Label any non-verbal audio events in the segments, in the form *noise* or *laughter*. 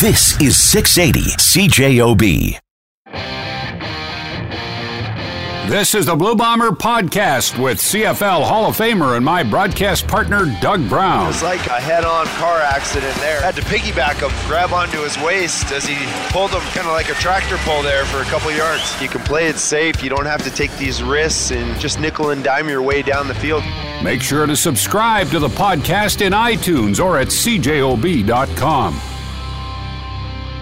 This is 680 CJOB. This is the Blue Bomber podcast with CFL Hall of Famer and my broadcast partner, Doug Brown. It was like a head on car accident there. Had to piggyback him, grab onto his waist as he pulled him kind of like a tractor pull there for a couple yards. You can play it safe. You don't have to take these risks and just nickel and dime your way down the field. Make sure to subscribe to the podcast in iTunes or at cjob.com.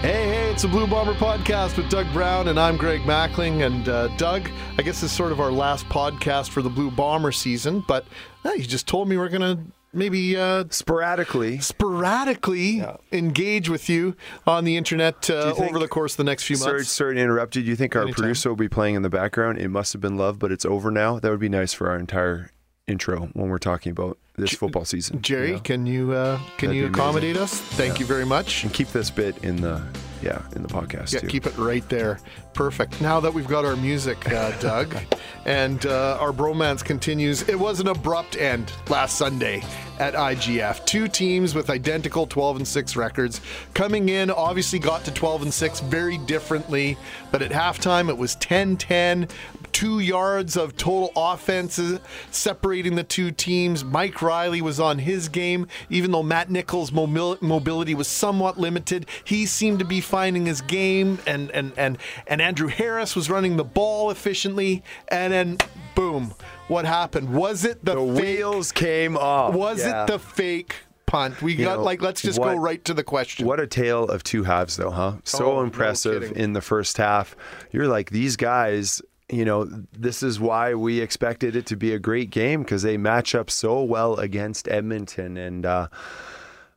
Hey, hey, it's a Blue Bomber podcast with Doug Brown, and I'm Greg Mackling. And uh, Doug, I guess this is sort of our last podcast for the Blue Bomber season, but uh, you just told me we're going to maybe uh, sporadically sporadically yeah. engage with you on the internet uh, over the course of the next few sorry, months. Sorry to interrupt you. Do you think our Anytime. producer will be playing in the background? It must have been love, but it's over now. That would be nice for our entire intro when we're talking about this football season. Jerry, you know? can you uh, can That'd you accommodate amazing. us? Thank Yeah. you very much. and keep this bit in the yeah in the podcast Yeah, too. keep it right there. Perfect. Now that we've got our music, uh, *laughs* Doug, and uh, our bromance continues, it was an abrupt end last Sunday at IGF. Two teams with identical 12 and 6 records coming in, obviously got to 12 and 6 very differently, but at halftime it was 10 10. Two yards of total offenses separating the two teams. Mike Reilly was on his game, even though Matt Nichols' mobil- mobility was somewhat limited. He seemed to be finding his game, and and and and Andrew Harris was running the ball efficiently. And then, boom, what happened? Was it the, the fake- wheels came off. Was Yeah. it the fake punt? We You got know, like let's just go right to the question. What a tale of two halves, though, huh? So Oh, impressive kidding. in the first half. You're like, these guys, you know, this is why we expected it to be a great game because they match up so well against Edmonton. And, uh,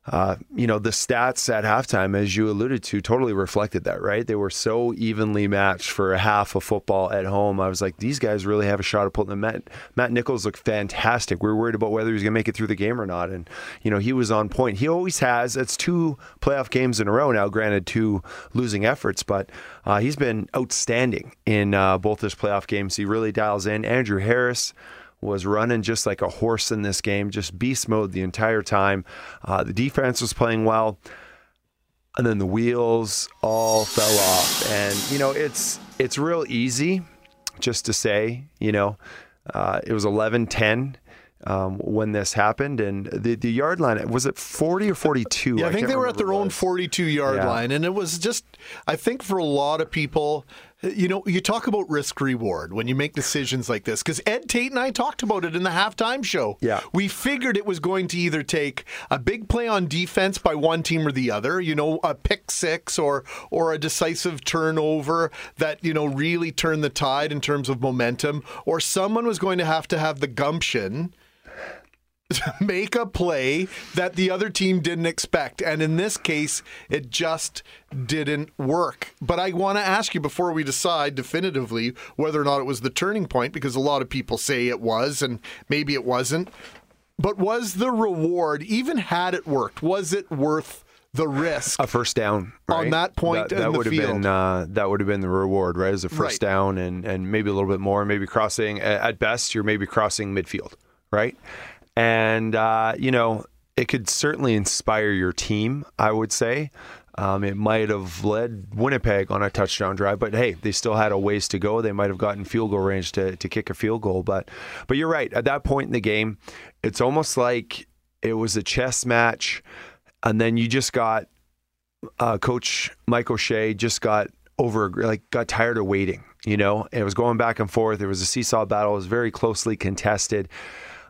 uh, you know, the stats at halftime, as you alluded to, totally reflected that, right? They were so evenly matched for a half of football at home. I was like, these guys really have a shot at pulling them. Matt, Matt Nichols looked fantastic. We were worried about whether he was going to make it through the game or not. And, you know, he was on point. He always has. It's two playoff games in a row now, granted, two losing efforts, but uh, he's been outstanding in uh, both his playoff games. He really dials in. Andrew Harris was running just like a horse in this game, just beast mode the entire time. Uh, the defense was playing well, and then the wheels all fell off. And you know, it's it's real easy just to say, you know, uh, it was 11-10 um, when this happened, and the the yard line was it 40 or 42? Yeah, I, think they were at their own 42 yard Yeah. line. And it was just, I think for a lot of people, you know, you talk about risk reward when you make decisions like this. Because Ed Tait and I talked about it in the halftime show. Yeah. We figured it was going to either take a big play on defense by one team or the other, you know, a pick six or or a decisive turnover that, you know, really turned the tide in terms of momentum, or someone was going to have to have the gumption *laughs* make a play that the other team didn't expect. And in this case, it just didn't work. But I want to ask you before we decide definitively whether or not it was the turning point, because a lot of people say it was, and maybe it wasn't. But was the reward, even had it worked, was it worth the risk? a first down On that point that, in that would have been uh, that would have been the reward right as a first Right. down and and maybe a little bit more maybe crossing at best you're maybe crossing midfield right and uh, you know it could certainly inspire your team I would say um, it might have led Winnipeg on a touchdown drive, but hey, they still had a ways to go. They might have gotten field goal range to, to kick a field goal, but but you're right. At that point in the game, it's almost like it was a chess match, and then you just got uh, Coach Mike O'Shea just got over, like, got tired of waiting. You know, it was going back and forth. There was a seesaw battle. It was very closely contested.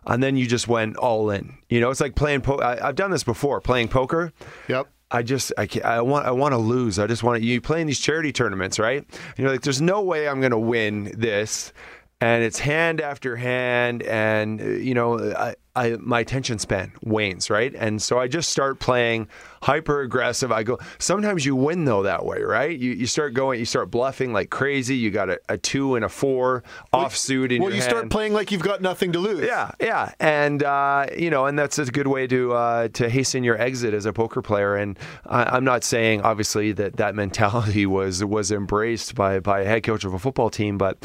And then you just went all in. You know, it's like playing. Po- I, I've done this before, playing poker. Yep. I just I, can't, I want I want to lose. I just want to, you play in these charity tournaments, right? And you're like, there's no way I'm going to win this, and it's hand after hand, and uh, you know, I, I my attention span wanes, right? And so I just start playing hyper aggressive. I go. Sometimes you win though that way, right? You you start going, you start bluffing like crazy. You got a, a two and a four offsuit in Well, your you hand. start playing like you've got nothing to lose. Yeah, yeah, and uh, you know, and that's a good way to uh, to hasten your exit as a poker player. And I, I'm not saying obviously that that mentality *laughs* was was embraced by by a head coach of a football team, but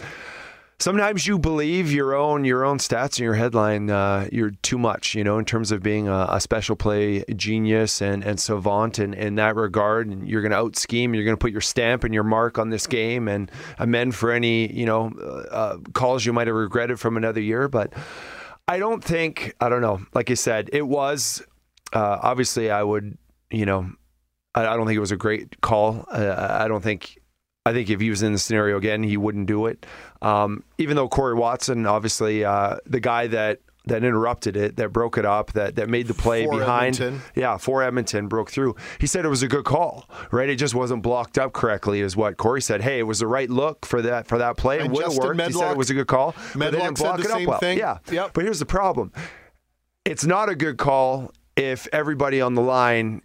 sometimes you believe your own your own stats and your headline. Uh, you're too much, you know, in terms of being a, a special play genius and and savant in, in that regard. And you're going to out scheme. You're going to put your stamp and your mark on this game and amend for any you know uh, calls you might have regretted from another year. But I don't think I don't know. Like I said, it was uh, obviously I would you know I, I, don't think it was a great call. Uh, I don't think I think if he was in the scenario again, he wouldn't do it. Um, even though Corey Watson, obviously, uh, the guy that that interrupted it, that broke it up, that that made the play for behind, Edmonton. yeah, for Edmonton broke through. He said it was a good call, right? It just wasn't blocked up correctly, is what Corey said. Hey, it was the right look for that for that play. And it would have worked. he said it was a good call, Medlock didn't said block the it up same well. thing. Yeah, Yep. but here's the problem: it's not a good call if everybody on the line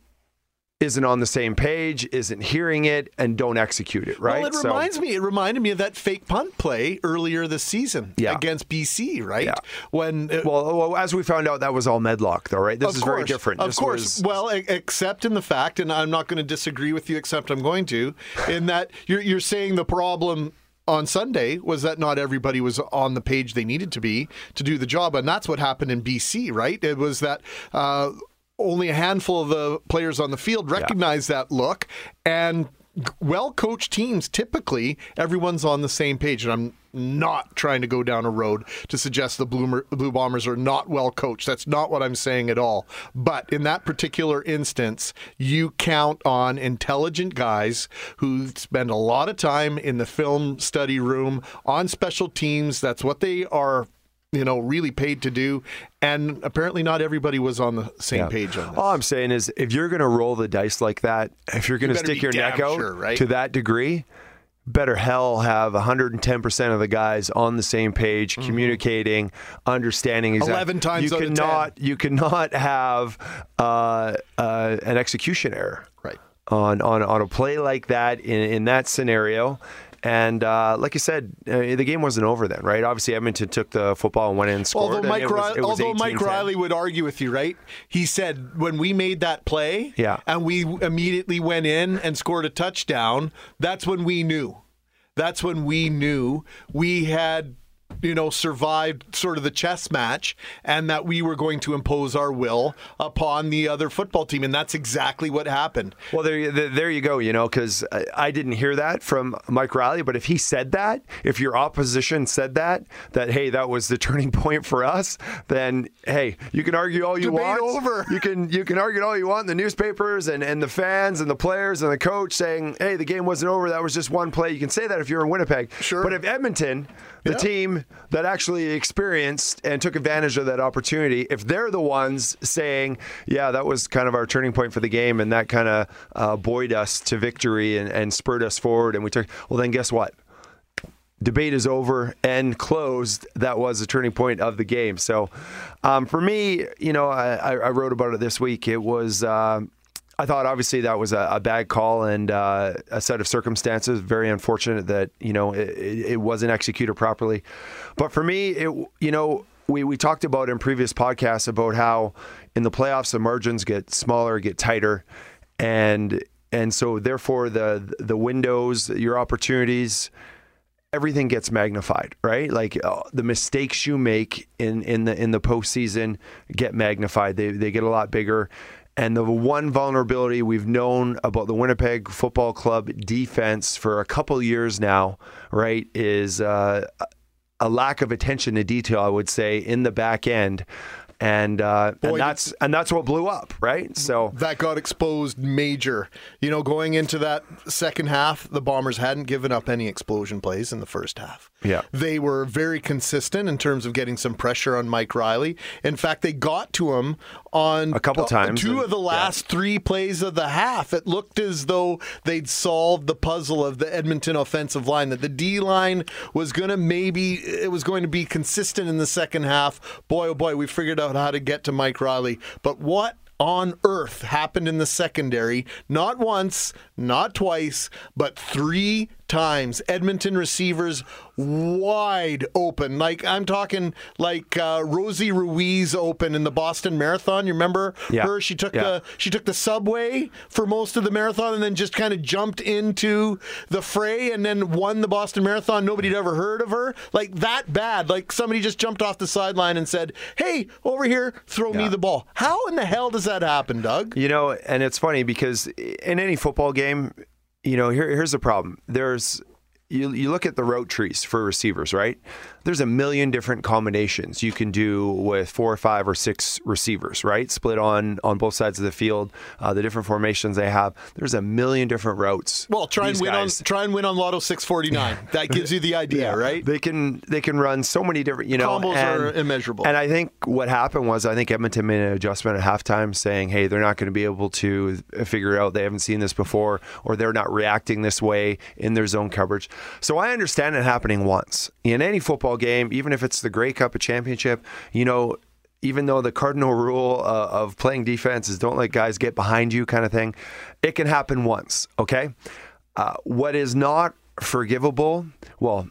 isn't on the same page, isn't hearing it, and don't execute it, right? Well, it So- reminds me. It reminded me of that fake punt play earlier this season Yeah. against BC, right? Yeah. When uh, Well, well, as we found out, that was all Medlock, though, right? This is course, very different. Of This course. was- Well, except in the fact, and I'm not going to disagree with you, except I'm going to, in that you're, you're saying the problem on Sunday was that not everybody was on the page they needed to be to do the job, and that's what happened in BC, right? It was that. Uh, only a handful of the players on the field recognized that look, and well coached teams typically everyone's on the same page. And I'm not trying to go down a road to suggest the Blue, Blue Bombers are not well coached. That's not what I'm saying at all. But in that particular instance, you count on intelligent guys who spend a lot of time in the film study room on special teams. That's what they are. You know, really paid to do, and apparently not everybody was on the same Yeah. page on this. All I'm saying is, if you're going to roll the dice like that, if you're going to better stick your neck out sure, right? to that degree, better hell have 110% of the guys on the same page, communicating, understanding exactly. 11 Mm-hmm. times you out of 10. cannot, You cannot have uh, uh, an execution error. Right. On, on, on a play like that in, in that scenario. And uh, like I said, uh, the game wasn't over then, right? Obviously, Edmonton took the football and went in and scored. Although Mike, Reilly, was although Mike Reilly would argue with you, right? He said when we made that play, Yeah. and we immediately went in and scored a touchdown. That's when we knew. That's when we knew we had, you know, survived sort of the chess match, and that we were going to impose our will upon the other football team, and that's exactly what happened. Well, there, you- there you go. You know, because I, didn't hear that from Mike Reilly, but if he said that, if your opposition said that, that hey, that was the turning *laughs* point for us, then hey, you can argue all you Debate want. over. You can you can argue all you want. in The newspapers and, and the fans and the players and the coach saying, hey, the game wasn't over. That was just one play. You can say that if you're in Winnipeg. Sure. But if Edmonton, the Yeah. team that actually experienced and took advantage of that opportunity, if they're the ones saying, yeah, that was kind of our turning point for the game and that kind of uh, buoyed us to victory and, and spurred us forward, and we took, well, then guess what? Debate is over and closed. That was the turning point of the game. So, um, for me, you know, I, I I wrote about it this week. It was. Uh, I thought obviously that was a, a bad call and uh, a set of circumstances. Very unfortunate that you know it, it wasn't executed properly. But for me, it you know we we talked about in previous podcasts about how in the playoffs the margins get smaller, get tighter, and and so therefore the the windows, your opportunities everything gets magnified, right? Like uh, the mistakes you make in in the in the postseason get magnified. They they get a lot bigger. And the one vulnerability we've known about the Winnipeg Football Club defense for a couple years now, right, is uh, a lack of attention to detail. I would say in the back end, and uh, Boy, and that's and that's what blew up, right? So that got exposed major. You know, going into that second half, the Bombers hadn't given up any explosion plays in the first half. Yeah. They were very consistent in terms of getting some pressure on Mike Reilly. In fact, they got to him on A couple times, Two and- of the last three plays of the half. It looked as though they'd solved the puzzle of the Edmonton offensive line, that the D line was going to maybe, it was going to be consistent in the second half. Boy, oh boy, we figured out how to get to Mike Reilly. But what on earth happened in the secondary? Not once, not twice, but three times Edmonton receivers wide open. Like I'm talking like uh, Rosie Ruiz open in the Boston Marathon. You remember Yeah. her? She took Yeah. the she took the subway for most of the marathon and then just kind of jumped into the fray and then won the Boston Marathon. Nobody'd ever heard of her. Like that bad. Like somebody just jumped off the sideline and said, "Hey, over here, throw me the ball." How in the hell does that happen, Doug? You know, and it's funny because in any football game, you know, here, here's the problem. There's you, you look at the route trees for receivers, right? There's a million different combinations you can do with four or five or six receivers, right? Split on on both sides of the field, uh, the different formations they have. There's a million different routes. Well, try and win guys- on try and win on Lotto 649. *laughs* That gives you the idea, right? They can they can run so many different you know Combos and, are immeasurable. And I think what happened was I think Edmonton made an adjustment at halftime, saying, "Hey, they're not going to be able to figure out. They haven't seen this before, or they're not reacting this way in their zone coverage." So I understand it happening once in any football game, even if it's the Grey Cup, a championship. You know. Even though the cardinal rule uh, of playing defense is don't let guys get behind you, kind of thing, it can happen once. Okay, uh, what is not forgivable? Well,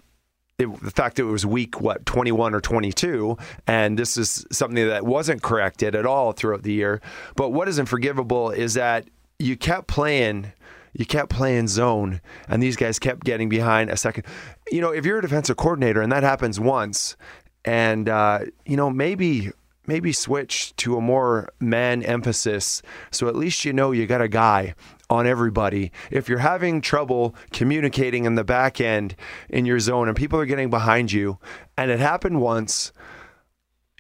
it, the fact that it was week what 21 or 22 and this is something that wasn't corrected at all throughout the year but what isn't forgivable is that you kept playing you kept playing zone and these guys kept getting behind a second you know if you're a defensive coordinator and that happens once and uh, you know maybe maybe switch to a more man emphasis so at least you know you got a guy on everybody. If you're having trouble communicating in the back end in your zone and people are getting behind you and it happened once,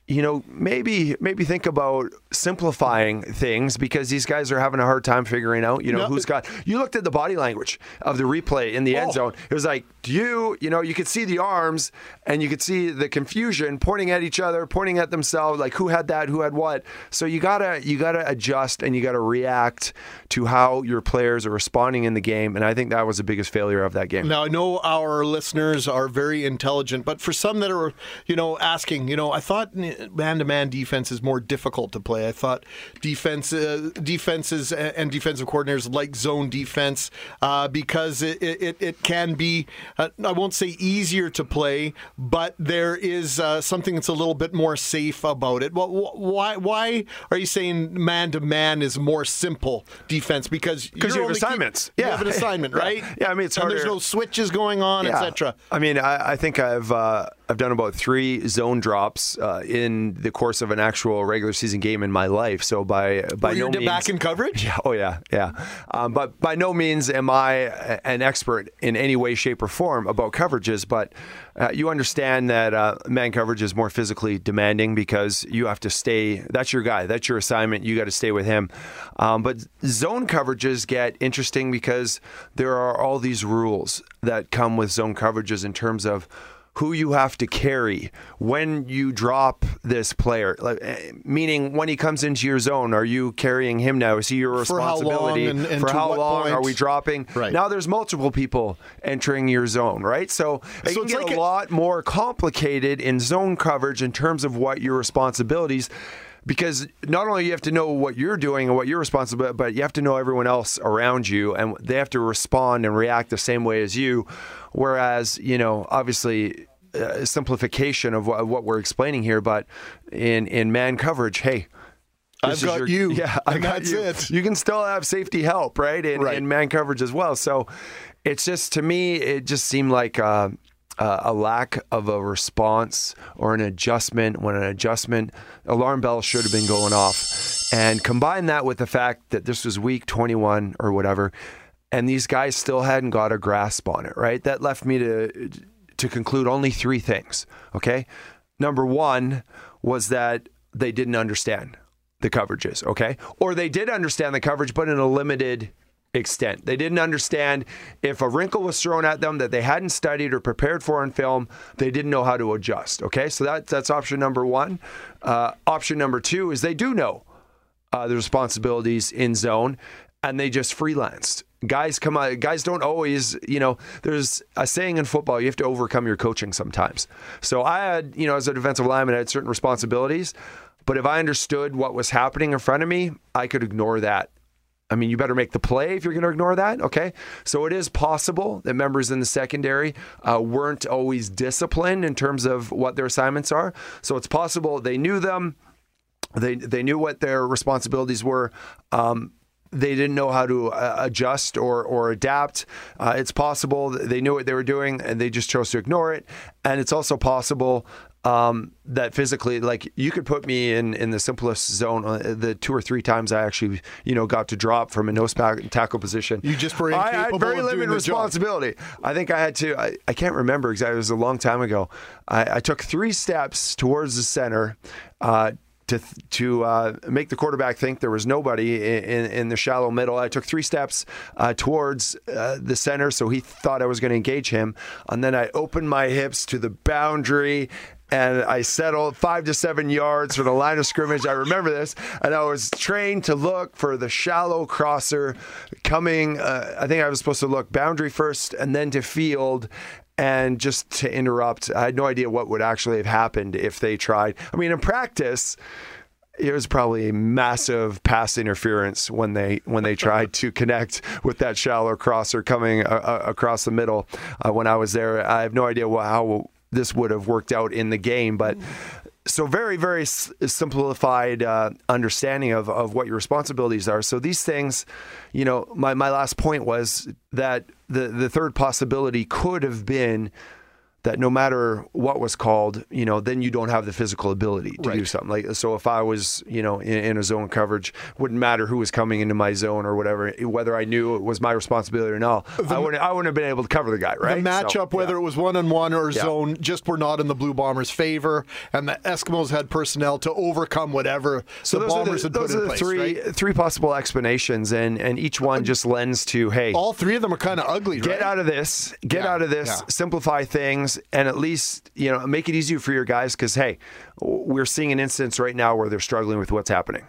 you know, maybe maybe think about simplifying things because these guys are having a hard time figuring out, you know, No, who's got. You looked at the body language of the replay in the end Oh. zone. It was like you, you know, you could see the arms and you could see the confusion pointing at each other, pointing at themselves, like who had that, who had what. So you gotta you gotta adjust and you gotta react to how your players are responding in the game. And I think that was the biggest failure of that game. Now I know our listeners are very intelligent, but for some that are, you know, asking, you know, I thought man-to-man defense is more difficult to play. I thought defense, uh, defenses and defensive coordinators like zone defense uh, because it, it, it can be, uh, I won't say easier to play, but there is uh, something that's a little bit more safe about it. Well, why why are you saying man-to-man is more simple defense? Because you have only keep- assignments. you Yeah. have *laughs* an assignment, right? Yeah, I mean, it's harder. and there's no switches going on, etc. I mean, I, I think I've uh, I've done about three zone drops uh, in the course of an actual regular season game in my life. So by by Were no means, back in coverage? Yeah, *laughs* oh yeah, yeah. Um, but by no means am I an expert in any way, shape, or form about coverages. But uh, you understand that uh, man coverage is more physically demanding because you have to stay. That's your guy. That's your assignment. You got to stay with him. Um, but zone coverages get interesting because there are all these rules that come with zone coverages in terms of who you have to carry when you drop this player. Like, eh, meaning, when he comes into your zone, are you carrying him now? Is he your For how long responsibility? and- and For how long are we dropping? Right. Now there's multiple people entering your zone, right? So it So can it's get like a a- lot more complicated in zone coverage in terms of what your responsibilities. Because not only you have to know what you're doing and what you're responsible, but you have to know everyone else around you, and they have to respond and react the same way as you. Whereas, you know, obviously, uh, simplification of what, what we're explaining here, but in in man coverage, hey, I've got your- you, *laughs* Yeah, I and got that's you. it. You can still have safety help, right? In, Right. in man coverage as well. So it's just to me, it just seemed like uh, uh, a lack of a response or an adjustment. When an adjustment, alarm bell should have been going off. And combine that with the fact that this was week 21 or whatever, and these guys still hadn't got a grasp on it, right? That left me to to conclude only three things. Okay, number one was that they didn't understand the coverages, okay? Or they did understand the coverage, but in a limited extent. They didn't understand if a wrinkle was thrown at them that they hadn't studied or prepared for on film, they didn't know how to adjust, okay? So that, that's option number one. Uh, option number two is they do know uh, the responsibilities in zone and they just freelanced. Guys come out, guys don't always, you know, there's a saying in football, you have to overcome your coaching sometimes. So I had, you know, as a defensive lineman, I had certain responsibilities, but if I understood what was happening in front of me, I could ignore that I mean, you better make the play if you're going to ignore that. Okay. So it is possible that members in the secondary uh, weren't always disciplined in terms of what their assignments are. So it's possible they knew them, they, they knew what their responsibilities were. Um, they didn't know how to uh, adjust or or adapt. Uh, it's possible they knew what they were doing and they just chose to ignore it. And it's also possible um, that physically, like you could put me in in the simplest zone. Uh, the two or three times I actually, you know, got to drop from a nose tackle position. You just were I incapable had very limited doing the job. responsibility. I think I had to. I, I can't remember exactly. It was a long time ago. I, I took three steps towards the center. Uh, to to uh, make the quarterback think there was nobody in, in, in the shallow middle. I took three steps uh, towards uh, the center, so he thought I was going to engage him, and then I opened my hips to the boundary. And I settled five to seven yards from the line of scrimmage. I remember this, and I was trained to look for the shallow crosser coming. Uh, I think I was supposed to look boundary first, and then to field, and just to interrupt. I had no idea what would actually have happened if they tried. I mean, in practice, it was probably massive pass interference when they when they tried to connect with that shallow crosser coming uh, uh, across the middle. Uh, when I was there, I have no idea wh- how this would have worked out in the game, but. So very, very s- simplified uh, understanding of, of what your responsibilities are. So these things, you know, my, my last point was that the, the third possibility could have been that no matter what was called, you know, then you don't have the physical ability to do something. Like so, if I was, you know, in, in a zone coverage, wouldn't matter who was coming into my zone or whatever, whether I knew it was my responsibility or not. I wouldn't, I wouldn't have been able to cover the guy, right? The So, matchup, yeah. whether it was one on one or Yeah. zone, just were not in the Blue Bombers' favor, and the Eskimos had personnel to overcome whatever So the Bombers the, had put in the place. three right? three possible explanations, and and each one just lends to hey, All three of them are kind of ugly, get right? out of this, get Yeah, out of this, simplify things, and at least you know make it easier for your guys because hey, we're seeing an instance right now where they're struggling with what's happening.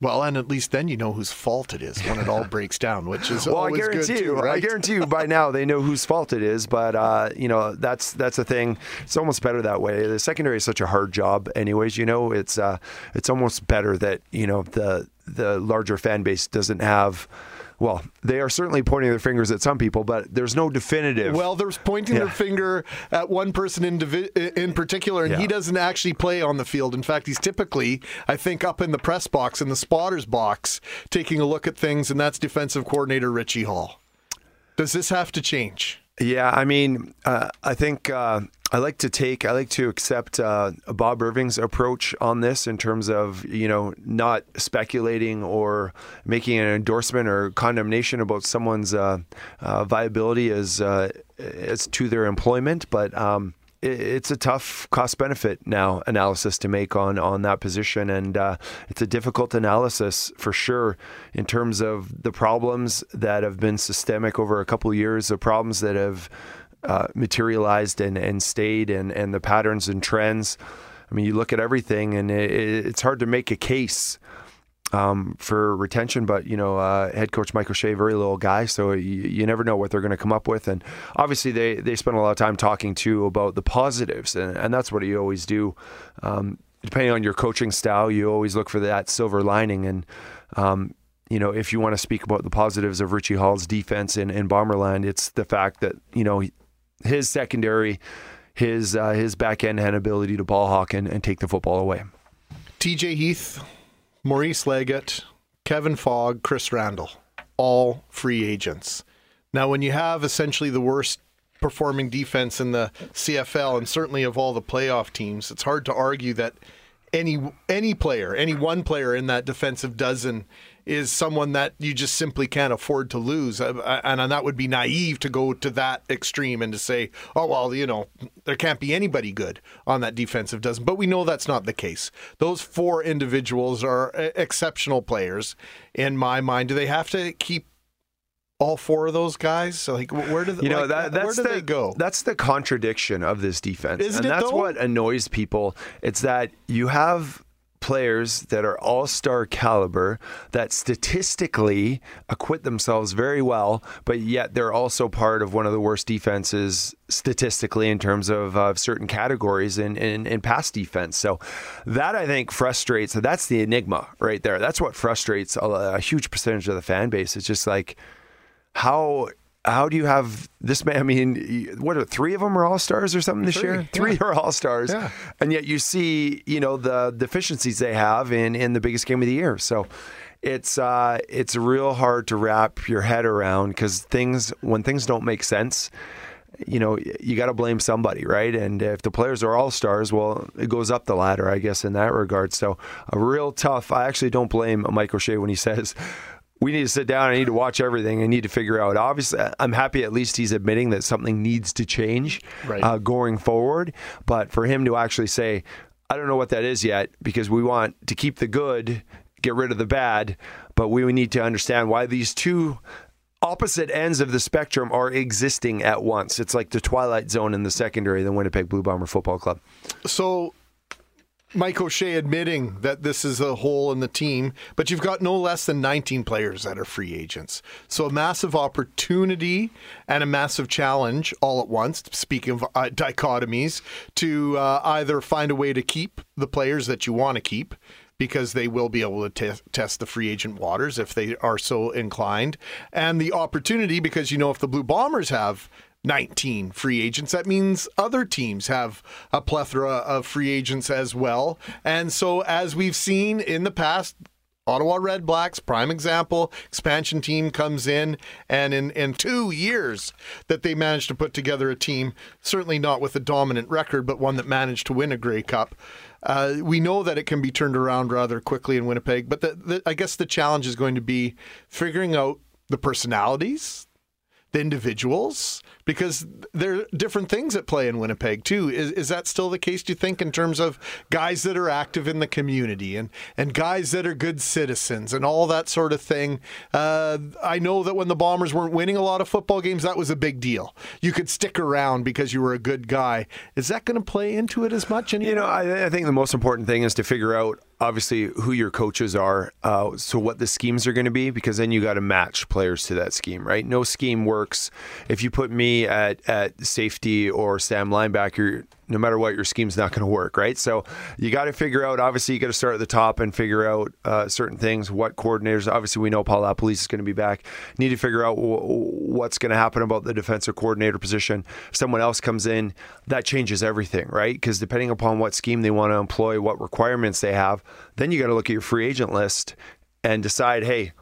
Well, and at least then you know whose fault it is when it all breaks down, which is *laughs* Well, I guarantee you, right? I guarantee you by now they know whose fault it is. But uh, you know that's that's a thing. It's almost better that way. The secondary is such a hard job, anyways. You know, it's uh, it's almost better that you know the the larger fan base doesn't have. Well, they are certainly pointing their fingers at some people, but there's no definitive. Well, they're pointing their finger at one person in divi- in particular, and he doesn't actually play on the field. In fact, he's typically, I think, up in the press box, in the spotters box, taking a look at things, and that's defensive coordinator Richie Hall. Does this have to change? Yeah, I mean, uh, I think uh, I like to take, I like to accept uh, Bob Irving's approach on this in terms of, you know, not speculating or making an endorsement or condemnation about someone's uh, uh, viability as, uh, as to their employment, but. Um, it's a tough cost benefit now analysis to make on on that position. And uh, it's a difficult analysis for sure in terms of the problems that have been systemic over a couple years the problems that have uh, materialized and, and stayed and, and the patterns and trends. I mean you look at everything and it, it's hard to make a case um, for retention. But you know, uh, head coach Mike O'Shea, very little guy, so you, you never know what they're going to come up with. And obviously, they they spend a lot of time talking too about the positives, and, and that's what you always do. Um, depending on your coaching style, you always look for that silver lining. And um, you know, if you want to speak about the positives of Richie Hall's defense in, in Bomberland, it's the fact that you know his secondary. His uh, his back end had ability to ball hawk and, and take the football away. TJ Heath, Maurice Leggett, Kevin Fogg, Chris Randle, all free agents. Now, when you have essentially the worst performing defense in the CFL and certainly of all the playoff teams, it's hard to argue that any any player, any one player in that defensive dozen is someone that you just simply can't afford to lose. Uh, And that would be naive to go to that extreme and to say, oh, well, you know, there can't be anybody good on that defensive dozen. But we know that's not the case. Those four individuals are uh, exceptional players in my mind. Do they have to keep all four of those guys? So, like, where do they, You know like, that that's where do the they go? that's the contradiction of this defense, Isn't and that's though? what annoys people. It's that you have players that are all star caliber that statistically acquit themselves very well, but yet they're also part of one of the worst defenses statistically in terms of uh, certain categories in, in, in pass defense. So that I think frustrates. So that's the enigma right there. That's what frustrates a, a huge percentage of the fan base. It's just like how how do you have this man? I mean, what are three of them are all stars or something this Three, year? yeah. Three are all stars, Yeah. and yet you see, you know, the deficiencies they have in in the biggest game of the year. So it's uh, it's real hard to wrap your head around because things when things don't make sense. You know, you got to blame somebody, right? And if the players are all stars, well, it goes up the ladder, I guess, in that regard. So, a real tough. I actually don't blame Mike O'Shea when he *laughs* says, we need to sit down. I need to watch everything. I need to figure out. Obviously, I'm happy at least he's admitting that something needs to change Right. uh, going forward. But for him to actually say, I don't know what that is yet because we want to keep the good, get rid of the bad, but we need to understand why these two opposite ends of the spectrum are existing at once. It's like the twilight zone in the secondary, the Winnipeg Blue Bomber Football Club. So, Mike O'Shea admitting that this is a hole in the team, but you've got no less than 19 players that are free agents. So, a massive opportunity and a massive challenge all at once. Speaking of uh, dichotomies, to uh, either find a way to keep the players that you want to keep. Because they will be able to te- test the free agent waters if they are so inclined. And the opportunity, because you know, if the Blue Bombers have 19 free agents. That means other teams have a plethora of free agents as well. And so, as we've seen in the past, Ottawa Red Blacks, prime example, expansion team comes in, and in, in two years that they managed to put together a team, certainly not with a dominant record, but one that managed to win a Grey Cup. Uh, we know that it can be turned around rather quickly in Winnipeg, but the, the, I guess the challenge is going to be figuring out the personalities, the individuals because there are different things at play in Winnipeg too. Is, is that still the case? Do you think in terms of guys that are active in the community and and guys that are good citizens and all that sort of thing? Uh, I know that when the Bombers weren't winning a lot of football games, that was a big deal. You could stick around because you were a good guy. Is that going to play into it as much anymore? You know, I, I think the most important thing is to figure out obviously who your coaches are, uh, so what the schemes are going to be, because then you got to match players to that scheme, right? No scheme works if you put me at at safety or Sam linebacker. No matter what, your scheme's not going to work, right? So you got to figure out. Obviously, you got to start at the top and figure out uh, certain things. What coordinators? Obviously, we know Paul LaPolice is going to be back. Need to figure out w- what's going to happen about the defensive coordinator position. If someone else comes in, that changes everything, right? Because depending upon what scheme they want to employ, what requirements they have, then you got to look at your free agent list and decide, hey,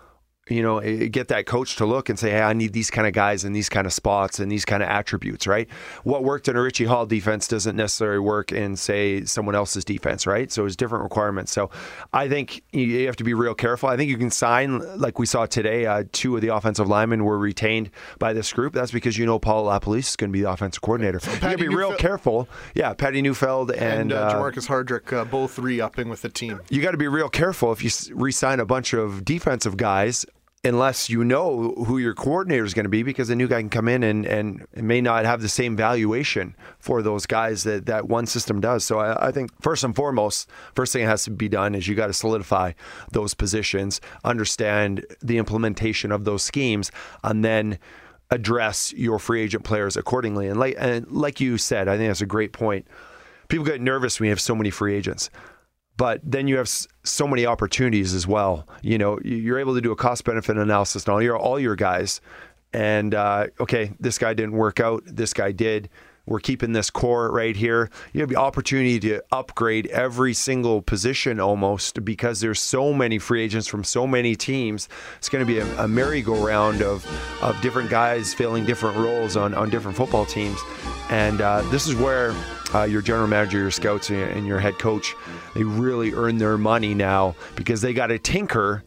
you know, eh, get that coach to look and say, hey, I need these kind of guys in these kind of spots and these kind of attributes, right? What worked in a Richie Hall defense doesn't necessarily work in, say, someone else's defense, right? So it's different requirements. So I think you have to be real careful. I think you can sign, like we saw today, uh, two of the offensive linemen were retained by this group. That's because you know Paul LaPolice is going to be the offensive coordinator. you got to be real careful. Yeah, Patty Neufeld and, and uh, uh, Jermarcus Hardrick uh, both re-upping with the team. you got to be real careful if you s- re-sign a bunch of defensive guys unless you know who your coordinator is going to be because a new guy can come in and, and may not have the same valuation for those guys that, that one system does. So I, I think first and foremost, first thing that has to be done is you got to solidify those positions, understand the implementation of those schemes, and then address your free agent players accordingly. And like and like you said, I think that's a great point. People get nervous when you have so many free agents but then you have so many opportunities as well. You know, you- you're able to do a cost benefit analysis on all your all your guys, and uh, okay, this guy didn't work out. This guy did. We're keeping this core right here. You have the opportunity to upgrade every single position almost because there's so many free agents from so many teams. It's going to be a, a merry-go-round of of different guys filling different roles on on different football teams, and uh, this is where uh, your general manager, your scouts, and your head coach, they really earn their money now because they got to tinker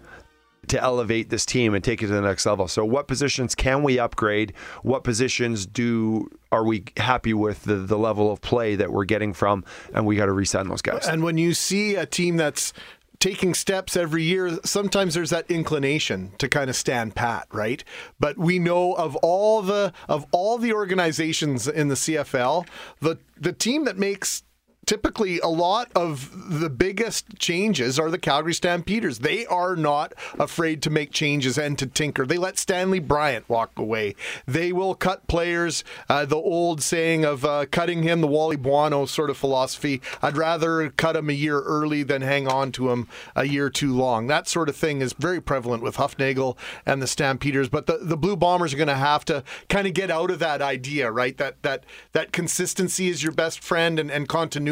to elevate this team and take it to the next level. So, what positions can we upgrade? What positions do are we happy with the, the level of play that we're getting from? And we got to resign those guys. And when you see a team that's taking steps every year, sometimes there's that inclination to kind of stand pat, right? But we know of all the of all the organizations in the CFL, the the team that makes typically a lot of the biggest changes are the Calgary Stampeders. They are not afraid to make changes and to tinker. They let Stanley Bryant walk away. They will cut players. Uh, the old saying of uh, cutting him, the Wally Buono sort of philosophy. I'd rather cut him a year early than hang on to him a year too long. That sort of thing is very prevalent with Hufnagel and the Stampeders. But the, the Blue Bombers are going to have to kind of get out of that idea, right? That that that consistency is your best friend and, and continuity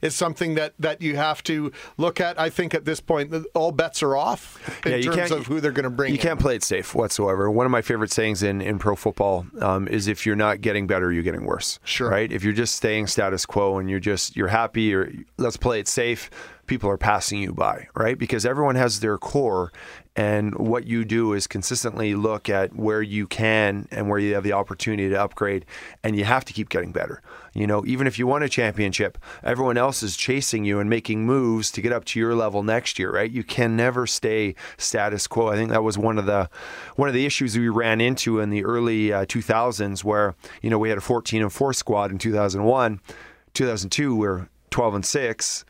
is something that, that you have to look at. I think at this point, all bets are off in Yeah, you terms of who they're going to bring. You in. can't play it safe whatsoever. One of my favorite sayings in, in pro football um, is if you're not getting better, you're getting worse. Sure. Right? If you're just staying status quo and you're just you're happy or let's play it safe, people are passing you by, right? Because everyone has their core and what you do is consistently look at where you can and where you have the opportunity to upgrade and you have to keep getting better. You know, even if you won a championship, everyone else is chasing you and making moves to get up to your level next year, right? You can never stay status quo. I think that was one of the one of the issues we ran into in the early uh, 2000s where, you know, we had a 14 and 4 squad in 2001. 2002 we we're 12 and 6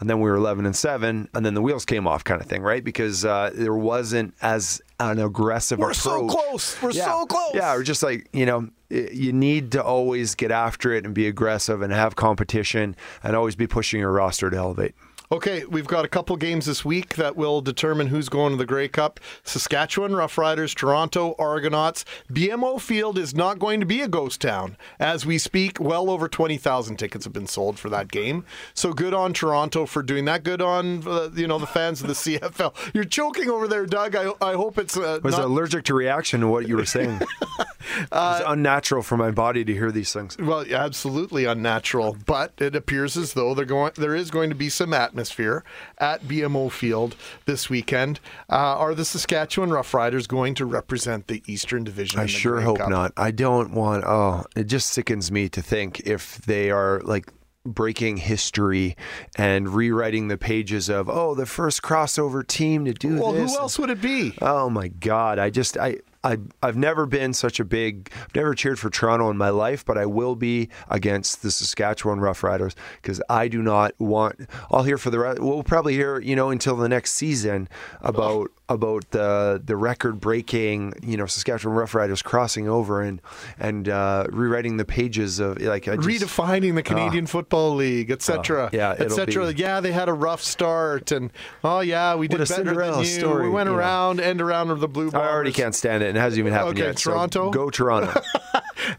and then we were 11 and 7 and then the wheels came off kind of thing right because uh, there wasn't as an aggressive We're approach so close. We're yeah. so close. yeah or just like you know you need to always get after it and be aggressive and have competition and always be pushing your roster to elevate Okay, we've got a couple games this week that will determine who's going to the Grey Cup. Saskatchewan Roughriders, Toronto Argonauts. BMO Field is not going to be a ghost town. As we speak, well over 20,000 tickets have been sold for that game. So good on Toronto for doing that. Good on, uh, you know, the fans of the *laughs* CFL. You're choking over there, Doug. I, I hope it's uh, I was not... allergic to reaction to what you were saying *laughs* it's unnatural for my body to hear these things Well, absolutely unnatural, but it appears as though they're going. There is going to be some atmosphere at BMO Field this weekend. Uh, are the Saskatchewan Roughriders going to represent the Eastern Division? I in the sure hope Cup? not. I don't want. Oh, it just sickens me to think if they are like breaking history and rewriting the pages of oh the first crossover team to do Well, this. Well, who else would it be? Oh my God! I just I. I, I've never been such a big, I've never cheered for Toronto in my life, but I will be against the Saskatchewan Roughriders because I do not want. I'll hear for the rest. We'll probably hear, you know, until the next season about about the the record breaking, you know, Saskatchewan Roughriders crossing over and and uh, rewriting the pages of like I just, Redefining the Canadian Football League, etc. Oh, yeah, it'll etc. Yeah, they had a rough start, and oh yeah, we did better than you. story, we went know. around, end around of the Blue I already can't stand it, and it hasn't even happened Okay, yet. so Toronto? go Toronto. *laughs*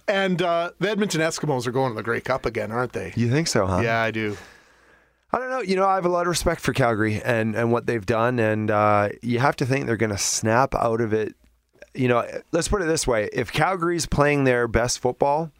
And uh, the Edmonton Eskimos are going to the Grey Cup again, aren't they? you think so, huh? Yeah, I do. I don't know. You know, I have a lot of respect for Calgary and, and what they've done, and uh, you have to think they're going to snap out of it. You know, let's put it this way: if Calgary's playing their best football,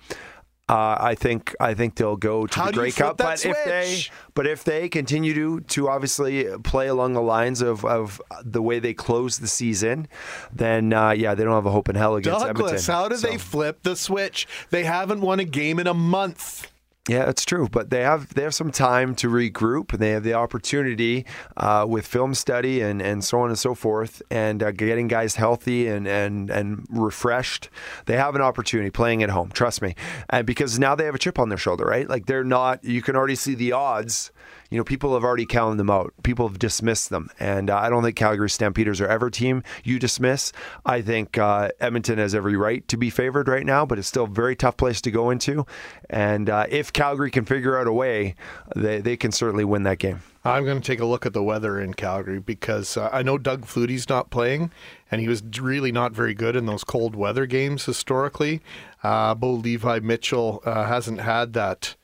uh, I think I think they'll go to How the do Grey Cup. But if they but if they continue to to obviously play along the lines of, of the way they close the season, then uh, yeah, they don't have a hope in hell against Douglas, Edmonton. how did So- they flip the switch? They haven't won a game in a month. Yeah, it's true. But they have they have some time to regroup, and they have the opportunity uh, with film study and, and so on and so forth, and uh, getting guys healthy and, and and refreshed. They have an opportunity playing at home. Trust me, and because now they have a chip on their shoulder, right? Like they're not. You can already see the odds. You know, people have already counted them out. People have dismissed them, and uh, I don't think Calgary Stampeders are ever team you dismiss. I think uh, Edmonton has every right to be favored right now, but it's still a very tough place to go into. And uh, if Calgary can figure out a way, they, they can certainly win that game. I'm going to take a look at the weather in Calgary because uh, I know Doug Flutie's not playing, and he was really not very good in those cold weather games historically. Uh, Bo Levi Mitchell uh, hasn't had that.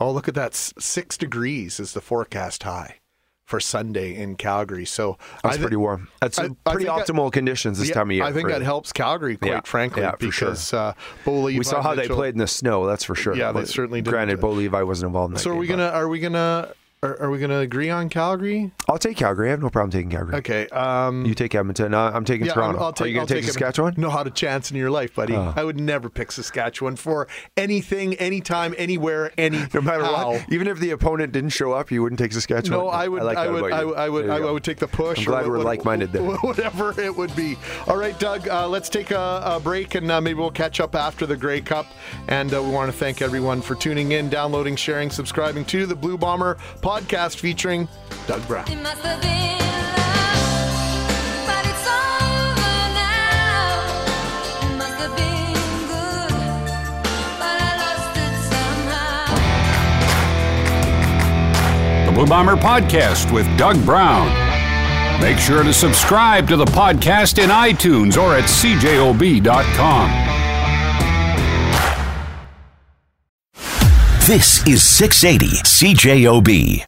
Oh, look at that! Six degrees is the forecast high for Sunday in Calgary. So That's I thi- pretty warm. That's I- I pretty that- optimal conditions this Yeah, time of year. I think that helps Calgary, quite Yeah. frankly, Yeah, for sure. because uh, Bo Levi We saw how they played in the snow. That's for sure. Yeah, they certainly did. Granted, Bo Levi wasn't involved in that. So are game, we gonna are we gonna Are, are we going to agree on Calgary? I'll take Calgary. I have no problem taking Calgary. Okay. Um, You take Edmonton. I'm taking yeah, Toronto. I'll take, Are you going to take it. Saskatchewan? Not a chance in your life, buddy. Oh. I would never pick Saskatchewan for anything, anytime, anywhere, any. *laughs* No matter how. what, even if the opponent didn't show up, you wouldn't take Saskatchewan. No, I would. I, like that would. I would. I would. I would take the push. I'm or glad we're what- like-minded there. *laughs* Whatever it would be. All right, Doug. Uh, let's take a, a break, and uh, maybe we'll catch up after the Grey Cup. And uh, we want to thank everyone for tuning in, downloading, sharing, subscribing to the Blue Bomber podcast featuring Doug Brown. It must have been love, but it's over now. It must have been good, but I lost it somehow. The Blue Bomber Podcast with Doug Brown. Make sure to subscribe to the podcast in iTunes or at cjob.com. This is 680 CJOB.